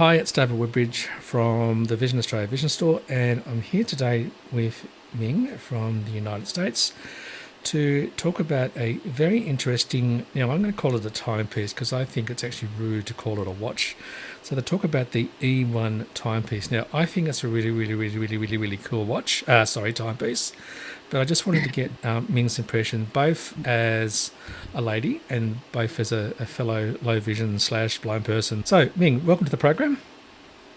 Hi, it's David Woodbridge from the Vision Australia Vision Store, and I'm here today with Ming from the United States to talk about a very interesting. Now, I'm going to call it a timepiece because I think it's actually rude to call it a watch. So, they talk about the Eone timepiece. Now, I think it's a really, really, really, really, really, really cool watch. Uh, sorry, timepiece. But I just wanted to get um, Ming's impression, both as a lady and both as a, a fellow low vision slash blind person. So, Ming, welcome to the program.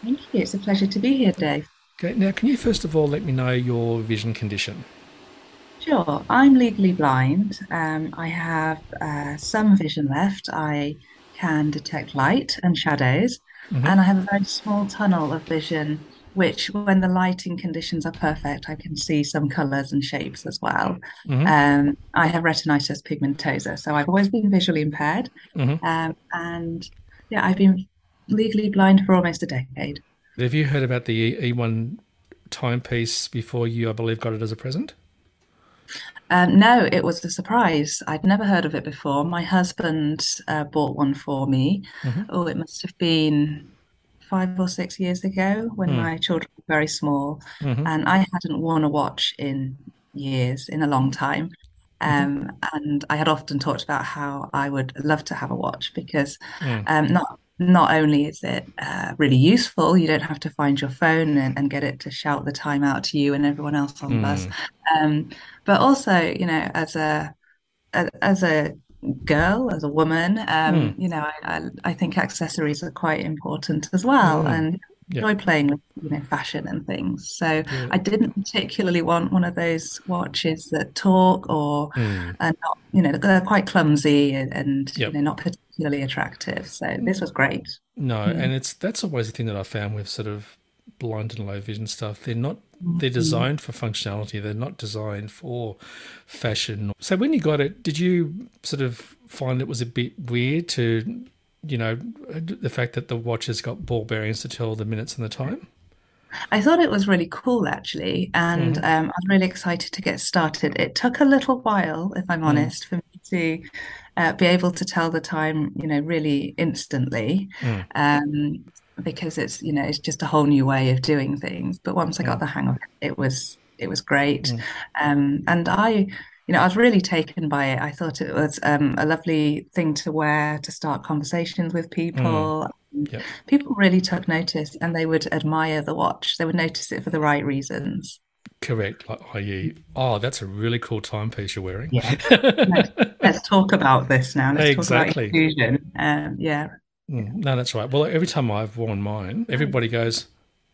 Thank you. It's a pleasure to be here, Dave. Okay, now can you first of all let me know your vision condition? Sure. I'm legally blind. Um, I have uh, some vision left. I can detect light and shadows, hmm and I have a very small tunnel of vision, which, when the lighting conditions are perfect, I can see some colors and shapes as well. hmm Um, I have retinitis pigmentosa, so I've always been visually impaired. hmm Um, and yeah, I've been legally blind for almost a decade. Have you heard about the E- Eone timepiece before you, I believe, got it as a present? Um, no, it was a surprise. I'd never heard of it before. My husband uh, bought one for me. hmm Oh, it must have been five or six years ago when Mm, my children were very small, hmm and I hadn't worn a watch in years, in a long time. hmm Um, and I had often talked about how I would love to have a watch because mm, um, not not only is it uh, really useful, you don't have to find your phone and, and get it to shout the time out to you and everyone else on the bus. mm, Um, but also, you know, as a as a girl, as a woman, um, mm, you know, I, I think accessories are quite important as well, mm. and Yep, enjoy playing with, you know, fashion and things. So yeah. I didn't particularly want one of those watches that talk or Mm, are not, you know, they're quite clumsy and, and you know, not particularly attractive. So this was great. No, Mm. and it's that's always the thing that I found with sort of blind and low vision stuff. They're not they're Mm. designed for functionality. They're not designed for fashion. So when you got it, did you sort of find it was a bit weird to, you know, the fact that the watch has got ball bearings to tell the minutes and the time? I thought it was really cool, actually, and Mm, um, I was really excited to get started. It took a little while, if I'm mm, honest, for me to uh, be able to tell the time, you know, really instantly, mm, um, because it's, you know, it's just a whole new way of doing things. But once I got mm, the hang of it, it was it was great, mm, um, and I, you know, I was really taken by it. I thought it was um, a lovely thing to wear to start conversations with mm. people. Yep. People really took notice and they would admire the watch. They would notice it for the right reasons. Correct. Like, i.e., oh, that's a really cool timepiece you're wearing. Yeah. Let's, talk about this now. Let's talk about Exactly. inclusion. Um, yeah. Mm, no, that's right. Well, every time I've worn mine, everybody goes,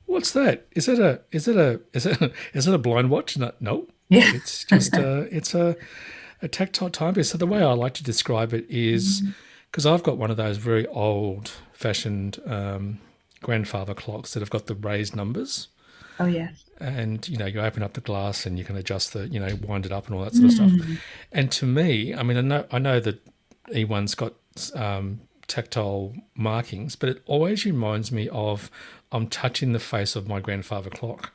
"What's that? Is it a is it a is it is it a blind watch?" No, no, Yeah. it's just a it's a a tactile timepiece. So the way I like to describe it is because I've got one of those very old fashioned um, grandfather clocks that have got the raised numbers, Oh, yes. and you know you open up the glass and you can adjust the you know wind it up and all that sort of stuff. Mm. And to me, I mean, I know I know that Eone's got um, tactile markings, but it always reminds me of I'm touching the face of my grandfather clock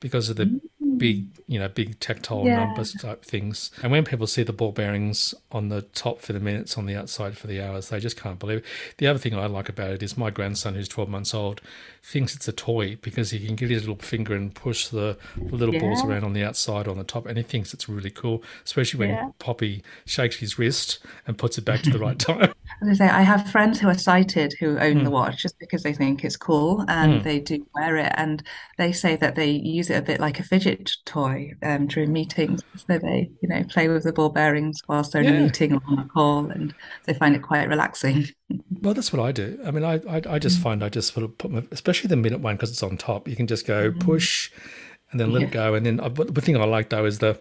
because of the big, you know, big tactile Yeah. numbers type things. And when people see the ball bearings on the top for the minutes, on the outside for the hours, they just can't believe it. The other thing I like about it is my grandson, who's 12 months old, thinks it's a toy because he can get his little finger and push the little balls around on the outside, on the top, and he thinks it's really cool, especially when Yeah. Poppy shakes his wrist and puts it back to the right time. I say, I have friends who are sighted who own the Mm, watch just because they think it's cool and mm. they do wear it. And they say that they use it a bit like a fidget toy um, during meetings. So they, you know, play with the ball bearings whilst they're in a meeting or on a call and they find it quite relaxing. Well, that's what I do. I mean, I, I, I just Mm. find I just sort of put my, especially the minute one because it's on top. You can just go Mm. push and then let it go. And then uh, the thing I like though is the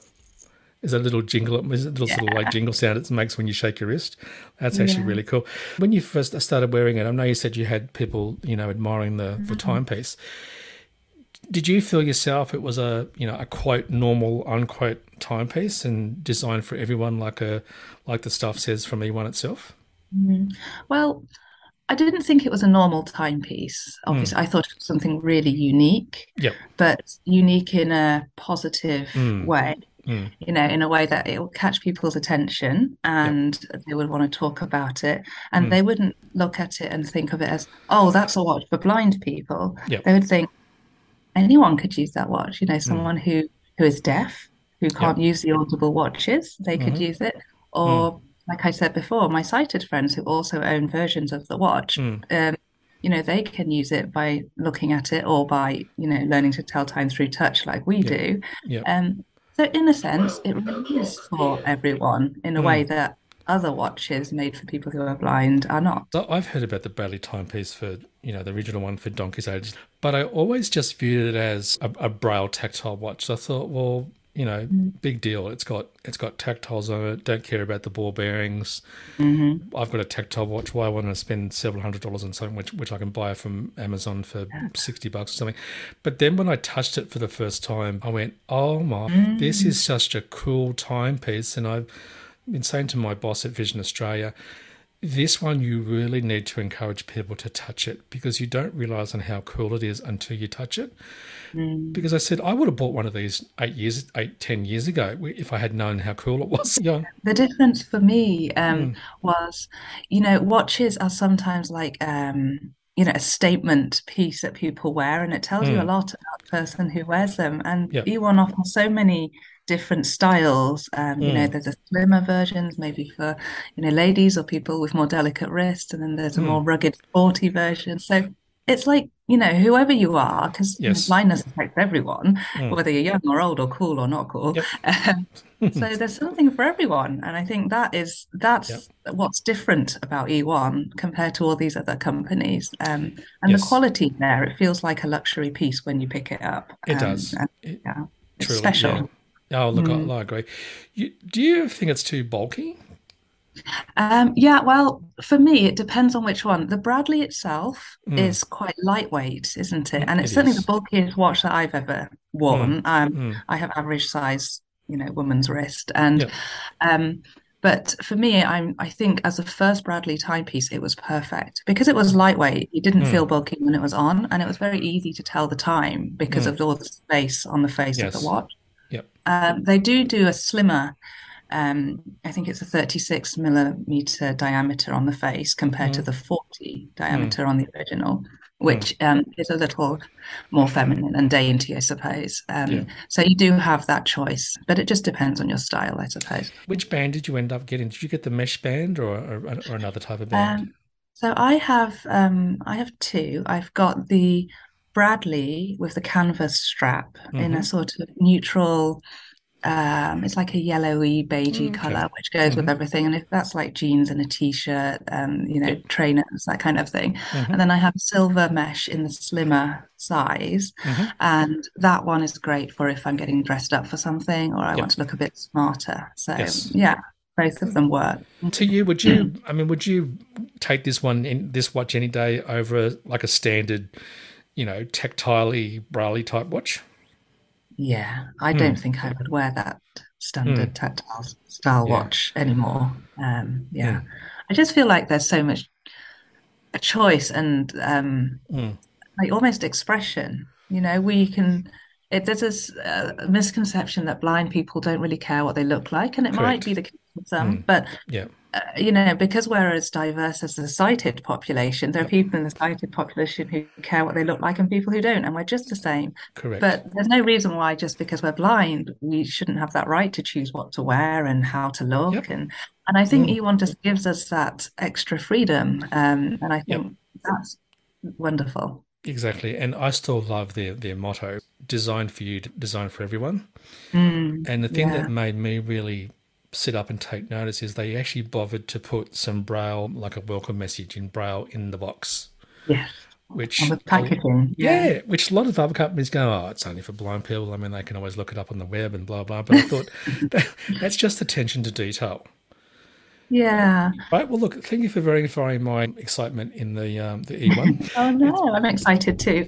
is a little jingle, is a little sort of like jingle sound it makes when you shake your wrist. That's actually Yeah. really cool. When you first started wearing it, I know you said you had people, you know, admiring the the Mm. timepiece. Did you feel yourself it was a you know a quote normal unquote timepiece and designed for everyone like a like the stuff says from Eone itself? Mm. Well, I didn't think it was a normal timepiece. Mm. Obviously, I thought it was something really unique, Yep. but unique in a positive Mm. way. Mm. you know, in a way that it will catch people's attention and they would want to talk about it. And Mm. they wouldn't look at it and think of it as, oh, that's a watch for blind people. Yep. They would think anyone could use that watch. You know, Mm. someone who who is deaf, who can't use the audible watches, they could Mhm. use it. Or, like I said before, my sighted friends who also own versions of the watch, Mm. um, you know, they can use it by looking at it or by, you know, learning to tell time through touch like we Yep. do. Yep. Um, so in a sense, it really is for everyone in a Mm. way that other watches made for people who are blind are not. So I've heard about the Bradley timepiece for, you know, the original one for Donkey's Age, but I always just viewed it as a, a braille tactile watch. So I thought, well, you know, big deal. It's got it's got tactiles on it. Don't care about the ball bearings. hmm I've got a tactile watch. Why I want to spend several hundred dollars on something which which I can buy from Amazon for sixty bucks or something? But then when I touched it for the first time, I went, "Oh my, this is such a cool timepiece." And I've been saying to my boss at Vision Australia, this one you really need to encourage people to touch it because you don't realize on how cool it is until you touch it. Because I said I would have bought one of these eight years, eight, ten years ago if I had known how cool it was. Yeah. The difference for me um, Mm. was, you know, watches are sometimes like, um, you know, a statement piece that people wear, and it tells you a Mm. lot about the person who wears them. And Yep. Eone offers so many different styles. Um, you know, Mm. there's a slimmer versions, maybe for, you know, ladies or people with more delicate wrists, and then there's a Mm. more rugged, sporty version. So it's like, you know, whoever you are, because Yes. blindness affects everyone, Mm. whether you're young or old or cool or not cool. Yep. Um, so there's something for everyone, and I think that is that's what's different about Eone compared to all these other companies. Um, and Yes. the quality there, it feels like a luxury piece when you pick it up. It Um, does. and, It- yeah, it's Truly, special. yeah. Oh, look, Mm. I, I agree. You, do you think it's too bulky? Um, yeah, well, for me, it depends on which one. The Bradley itself Mm. is quite lightweight, isn't it? And it's It certainly is. the bulkiest watch that I've ever worn. Um, Mm. I have average size, you know, woman's wrist, and Yep. um, but for me, I'm I think as a first Bradley timepiece, it was perfect because it was lightweight. It didn't Mm. feel bulky when it was on, and it was very easy to tell the time because Mm. of all the space on the face of the watch. Um, they do do a slimmer. Um, I think it's a 36 millimeter diameter on the face compared to Mm. the 40 diameter on the original, which Mm. um, is a little more feminine and dainty, I suppose. Um, Yeah. So you do have that choice, but it just depends on your style, I suppose. Which band did you end up getting? Did you get the mesh band or, or, or another type of band? Um, so I have um, I have two. I've got the Bradley with the canvas strap in a Mhm. sort of neutral. Um, it's like a yellowy, beigey Okay. color, which goes with Mhm. everything. And if that's like jeans and a t-shirt, um, you know, Yeah. trainers, that kind of thing. Mhm. And then I have silver mesh in the slimmer size, Mhm. and that one is great for if I'm getting dressed up for something or I Yeah. want to look a bit smarter. So Yes. yeah, both of them work. To you, would you? I mean, would you take this one in this watch any day over like a standard, you know, tactilely Braille type watch? Yeah, I Hmm. don't think I would wear that standard tactile style Yeah. watch anymore. Um, yeah, Hmm. I just feel like there's so much a choice and um, Mm. like almost expression. You know, we can. It, there's this uh, misconception that blind people don't really care what they look like, and it might be the case for some, Hmm. but Yeah. Uh, you know, because we're as diverse as the sighted population, there are people in the sighted population who care what they look like and people who don't, and we're just the same. Correct. But there's no reason why just because we're blind, we shouldn't have that right to choose what to wear and how to look. Yep. And and I think Mm. Eone just gives us that extra freedom. Um, and I Yep. think that's wonderful. Exactly. And I still love their, their motto "Designed for you, designed for everyone. Mm, And the thing yeah. that made me really sit up and take notice is they actually bothered to put some braille, like a welcome message in braille in the box, Yes. which packaging. Yeah. yeah, which a lot of other companies go, oh, it's only for blind people. I mean, they can always look it up on the web and blah blah. But I thought that, that's just attention to detail. Yeah. Right. Well, look. Thank you for verifying my excitement in the um, the Eone. Oh no, I'm excited too.